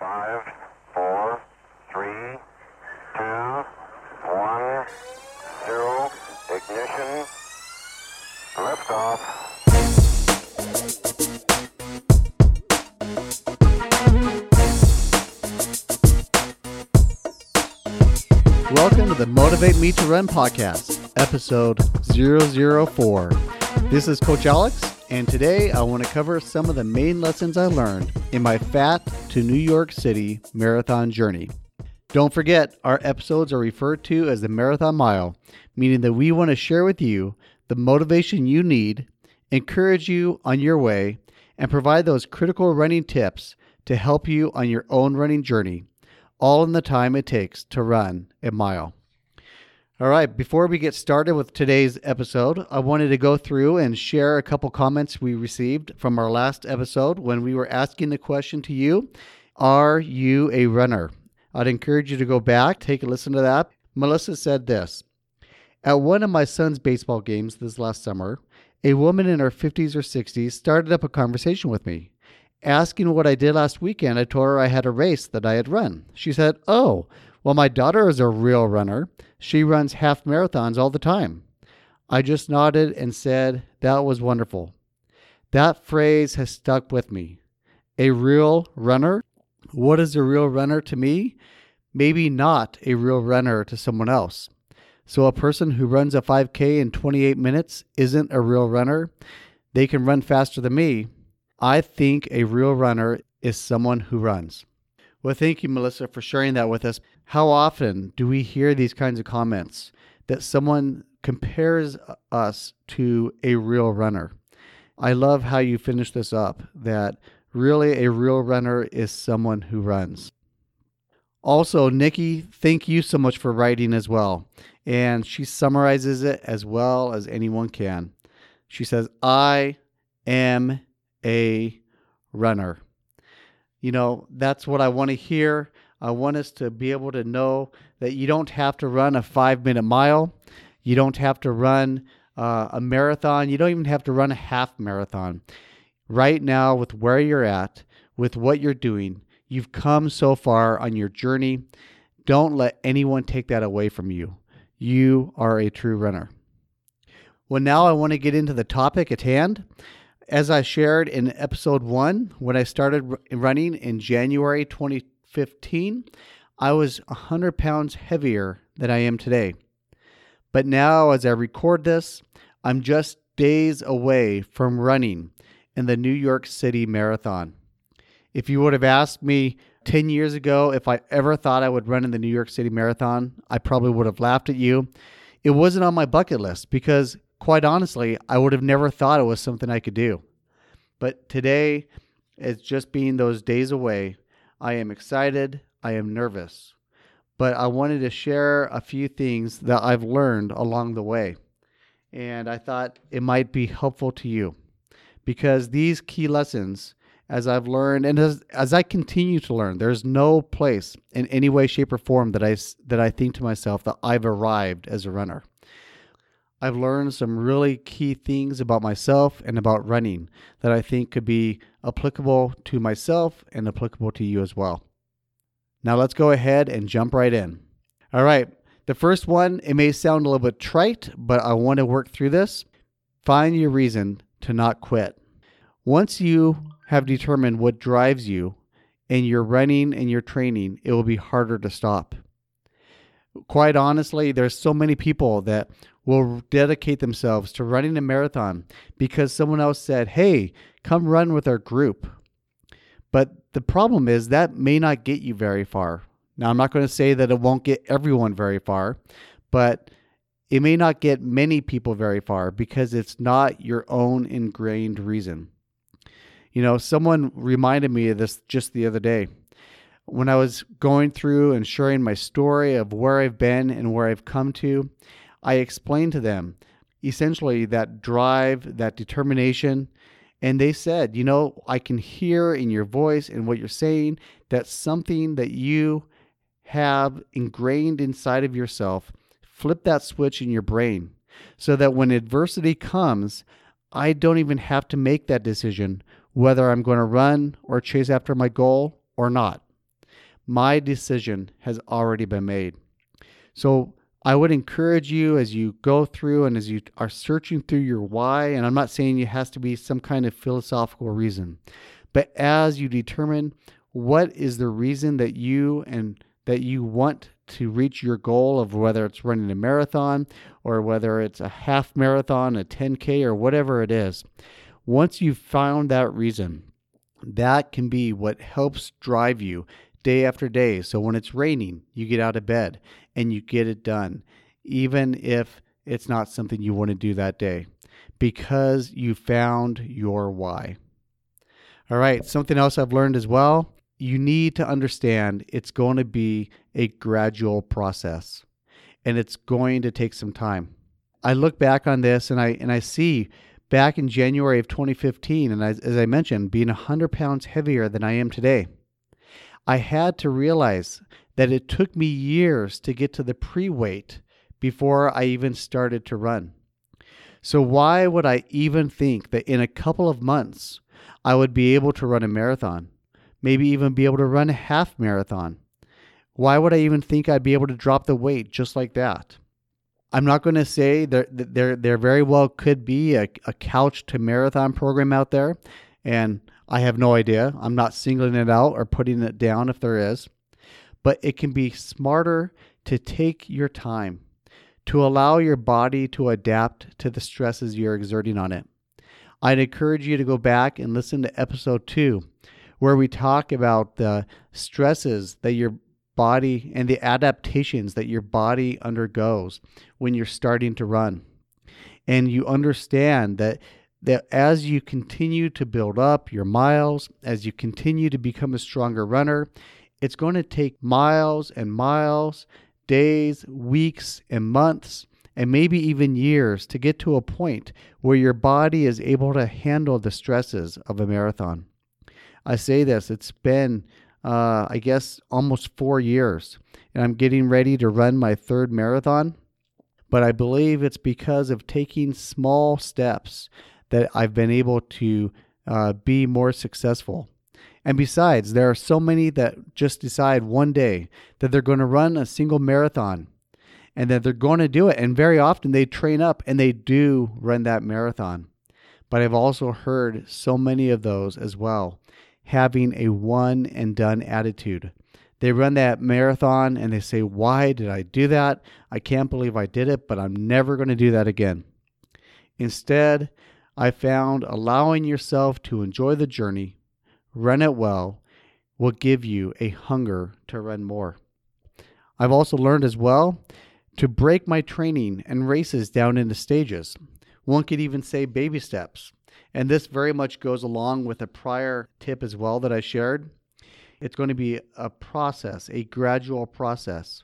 Five, four, three, two, one, zero. Ignition. Liftoff. Welcome to the Motivate Me to Run podcast, episode 004. This is Coach Alex, and today I want to cover some of the main lessons I learned in my Fat to New York City marathon journey. Don't forget, our episodes are referred to as the Marathon Mile, meaning that we want to share with you the motivation you need, encourage you on your way, and provide those critical running tips to help you on your own running journey all in the time it takes to run a mile. All right, before we get started with today's episode, I wanted to go through and share a couple comments we received from our last episode when we were asking the question to you Are you a runner? I'd encourage you to go back, take a listen to that. Melissa said this At one of my son's baseball games this last summer, a woman in her 50s or 60s started up a conversation with me. Asking what I did last weekend, I told her I had a race that I had run. She said, Oh, well, my daughter is a real runner. She runs half marathons all the time. I just nodded and said, That was wonderful. That phrase has stuck with me. A real runner? What is a real runner to me? Maybe not a real runner to someone else. So, a person who runs a 5K in 28 minutes isn't a real runner. They can run faster than me, I think a real runner is someone who runs. Well, thank you, Melissa, for sharing that with us. How often do we hear these kinds of comments that someone compares us to a real runner? I love how you finish this up that really a real runner is someone who runs. Also, Nikki, thank you so much for writing as well. And she summarizes it as well as anyone can. She says, I am a runner. You know, that's what I want to hear. I want us to be able to know that you don't have to run a five minute mile. You don't have to run uh, a marathon. You don't even have to run a half marathon. Right now, with where you're at, with what you're doing, you've come so far on your journey. Don't let anyone take that away from you. You are a true runner. Well, now I want to get into the topic at hand as I shared in episode one, when I started running in January 2015, I was 100 pounds heavier than I am today. But now, as I record this, I'm just days away from running in the New York City Marathon. If you would have asked me 10 years ago if I ever thought I would run in the New York City Marathon, I probably would have laughed at you. It wasn't on my bucket list because quite honestly, I would have never thought it was something I could do. But today, it's just being those days away. I am excited. I am nervous. But I wanted to share a few things that I've learned along the way. And I thought it might be helpful to you because these key lessons, as I've learned and as, as I continue to learn, there's no place in any way, shape, or form that I, that I think to myself that I've arrived as a runner. I've learned some really key things about myself and about running that I think could be applicable to myself and applicable to you as well. Now let's go ahead and jump right in. All right, the first one, it may sound a little bit trite, but I want to work through this. Find your reason to not quit. Once you have determined what drives you in you're running and you're training, it will be harder to stop. Quite honestly, there's so many people that will dedicate themselves to running a marathon because someone else said, Hey, come run with our group. But the problem is that may not get you very far. Now, I'm not going to say that it won't get everyone very far, but it may not get many people very far because it's not your own ingrained reason. You know, someone reminded me of this just the other day. When I was going through and sharing my story of where I've been and where I've come to, I explained to them essentially that drive, that determination. And they said, you know, I can hear in your voice and what you're saying that something that you have ingrained inside of yourself, flip that switch in your brain so that when adversity comes, I don't even have to make that decision whether I'm going to run or chase after my goal or not. My decision has already been made. So I would encourage you as you go through and as you are searching through your why, and I'm not saying it has to be some kind of philosophical reason, but as you determine what is the reason that you and that you want to reach your goal of whether it's running a marathon or whether it's a half marathon, a 10K, or whatever it is. Once you've found that reason, that can be what helps drive you day after day. So when it's raining, you get out of bed and you get it done, even if it's not something you want to do that day, because you found your why. All right, something else I've learned as well you need to understand it's going to be a gradual process and it's going to take some time. I look back on this and I and I see back in January of 2015 and as, as I mentioned being 100 pounds heavier than I am today. I had to realize that it took me years to get to the pre-weight before I even started to run. So why would I even think that in a couple of months I would be able to run a marathon? maybe even be able to run a half marathon. Why would I even think I'd be able to drop the weight just like that? I'm not going to say there, there, there very well could be a, a couch to marathon program out there, and I have no idea. I'm not singling it out or putting it down if there is, but it can be smarter to take your time to allow your body to adapt to the stresses you're exerting on it. I'd encourage you to go back and listen to episode two, where we talk about the stresses that your body and the adaptations that your body undergoes when you're starting to run. And you understand that that as you continue to build up your miles, as you continue to become a stronger runner, it's going to take miles and miles, days, weeks, and months, and maybe even years to get to a point where your body is able to handle the stresses of a marathon. I say this, it's been, uh, I guess, almost four years, and I'm getting ready to run my third marathon. But I believe it's because of taking small steps that I've been able to uh, be more successful. And besides, there are so many that just decide one day that they're going to run a single marathon and that they're going to do it. And very often they train up and they do run that marathon. But I've also heard so many of those as well having a one and done attitude. They run that marathon and they say, Why did I do that? I can't believe I did it, but I'm never going to do that again. Instead, I found allowing yourself to enjoy the journey, run it well, will give you a hunger to run more. I've also learned as well to break my training and races down into stages. One could even say baby steps. And this very much goes along with a prior tip as well that I shared. It's going to be a process, a gradual process.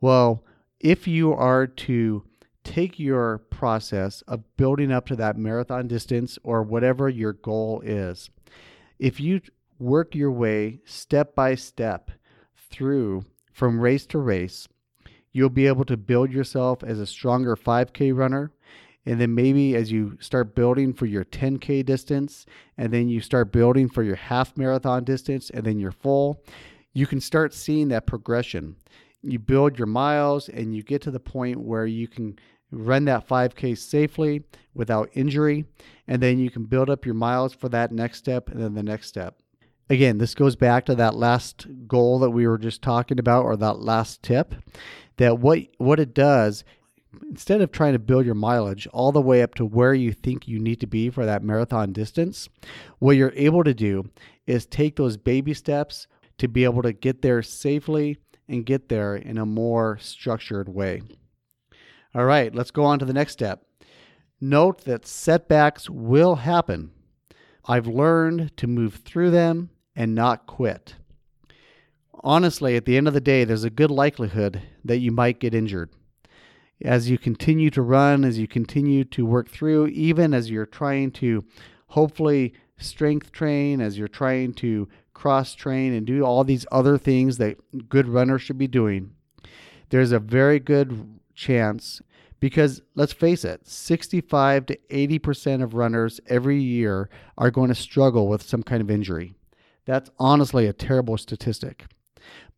Well, if you are to take your process of building up to that marathon distance or whatever your goal is, if you work your way step by step through from race to race, you'll be able to build yourself as a stronger 5K runner and then maybe as you start building for your 10K distance, and then you start building for your half marathon distance, and then your full, you can start seeing that progression. You build your miles, and you get to the point where you can run that 5K safely without injury, and then you can build up your miles for that next step and then the next step. Again, this goes back to that last goal that we were just talking about, or that last tip. That what what it does instead of trying to build your mileage all the way up to where you think you need to be for that marathon distance, what you're able to do is take those baby steps to be able to get there safely and get there in a more structured way. All right, let's go on to the next step. Note that setbacks will happen. I've learned to move through them and not quit. Honestly, at the end of the day, there's a good likelihood that you might get injured as you continue to run, as you continue to work through, even as you're trying to hopefully strength train, as you're trying to cross train and do all these other things that good runners should be doing, there's a very good chance because let's face it 65 to 80% of runners every year are going to struggle with some kind of injury that's honestly a terrible statistic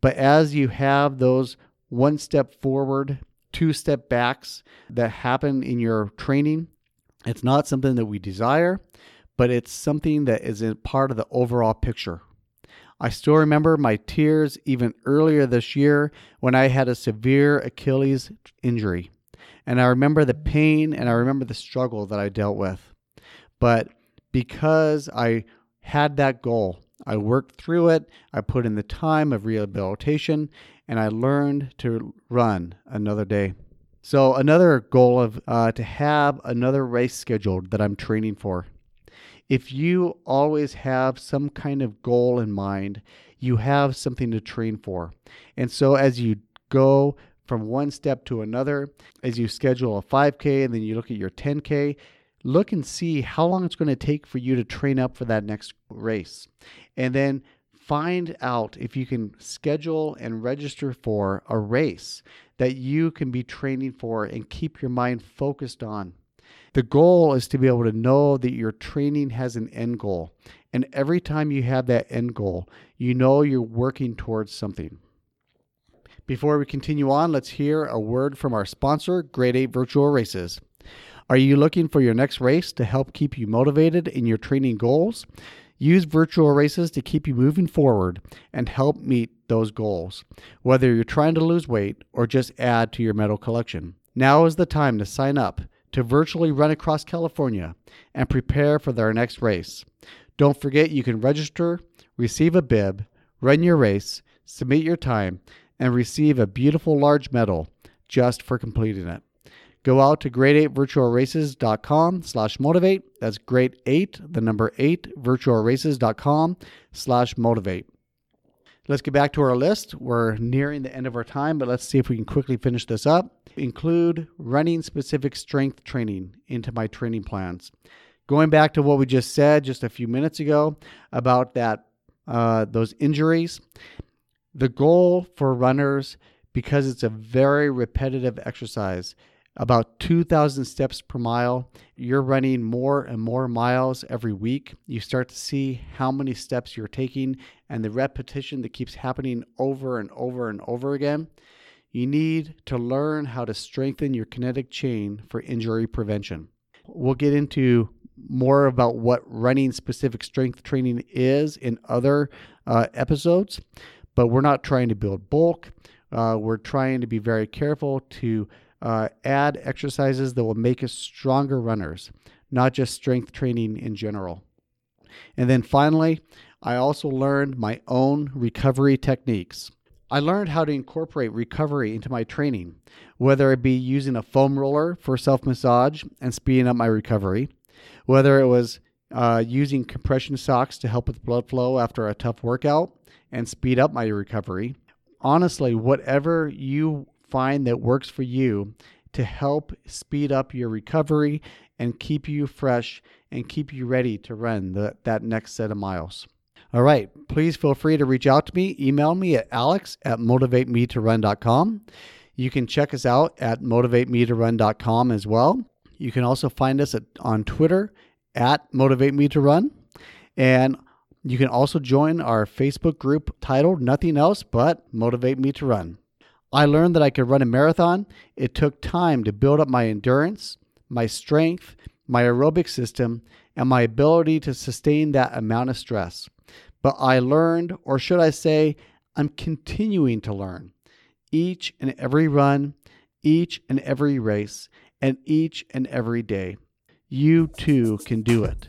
But as you have those one step forward, two step backs that happen in your training, it's not something that we desire, but it's something that is a part of the overall picture. I still remember my tears even earlier this year when I had a severe Achilles injury. And I remember the pain and I remember the struggle that I dealt with. But because I had that goal, I worked through it, I put in the time of rehabilitation, and I learned to run another day. So, another goal of uh, to have another race scheduled that I'm training for. If you always have some kind of goal in mind, you have something to train for. And so, as you go from one step to another, as you schedule a 5K and then you look at your 10K, look and see how long it's going to take for you to train up for that next race. And then find out if you can schedule and register for a race that you can be training for and keep your mind focused on. The goal is to be able to know that your training has an end goal. And every time you have that end goal, you know you're working towards something. Before we continue on, let's hear a word from our sponsor, Grade 8 Virtual Races. Are you looking for your next race to help keep you motivated in your training goals? Use virtual races to keep you moving forward and help meet those goals, whether you're trying to lose weight or just add to your medal collection. Now is the time to sign up to virtually run across California and prepare for their next race. Don't forget you can register, receive a bib, run your race, submit your time, and receive a beautiful large medal just for completing it. Go out to grade8virtualraces.com slash motivate. That's grade 8, the number 8, virtualraces.com slash motivate. Let's get back to our list. We're nearing the end of our time, but let's see if we can quickly finish this up. Include running specific strength training into my training plans. Going back to what we just said just a few minutes ago about that uh, those injuries, the goal for runners, because it's a very repetitive exercise, about 2,000 steps per mile. You're running more and more miles every week. You start to see how many steps you're taking and the repetition that keeps happening over and over and over again. You need to learn how to strengthen your kinetic chain for injury prevention. We'll get into more about what running specific strength training is in other uh, episodes but we're not trying to build bulk. Uh, we're trying to be very careful to uh, add exercises that will make us stronger runners, not just strength training in general. And then finally, I also learned my own recovery techniques. I learned how to incorporate recovery into my training, whether it be using a foam roller for self massage and speeding up my recovery, whether it was uh, using compression socks to help with blood flow after a tough workout, and speed up my recovery. Honestly, whatever you find that works for you to help speed up your recovery and keep you fresh and keep you ready to run the, that next set of miles. All right, please feel free to reach out to me. Email me at alex at motivatemetoRun.com. You can check us out at motivatemetoRun.com as well. You can also find us at, on Twitter at Motivate Me to Run. And you can also join our Facebook group titled Nothing Else But Motivate Me to Run. I learned that I could run a marathon. It took time to build up my endurance, my strength, my aerobic system, and my ability to sustain that amount of stress. But I learned, or should I say, I'm continuing to learn each and every run, each and every race, and each and every day. You too can do it.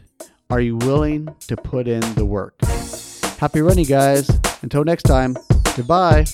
Are you willing to put in the work? Happy running, guys. Until next time, goodbye.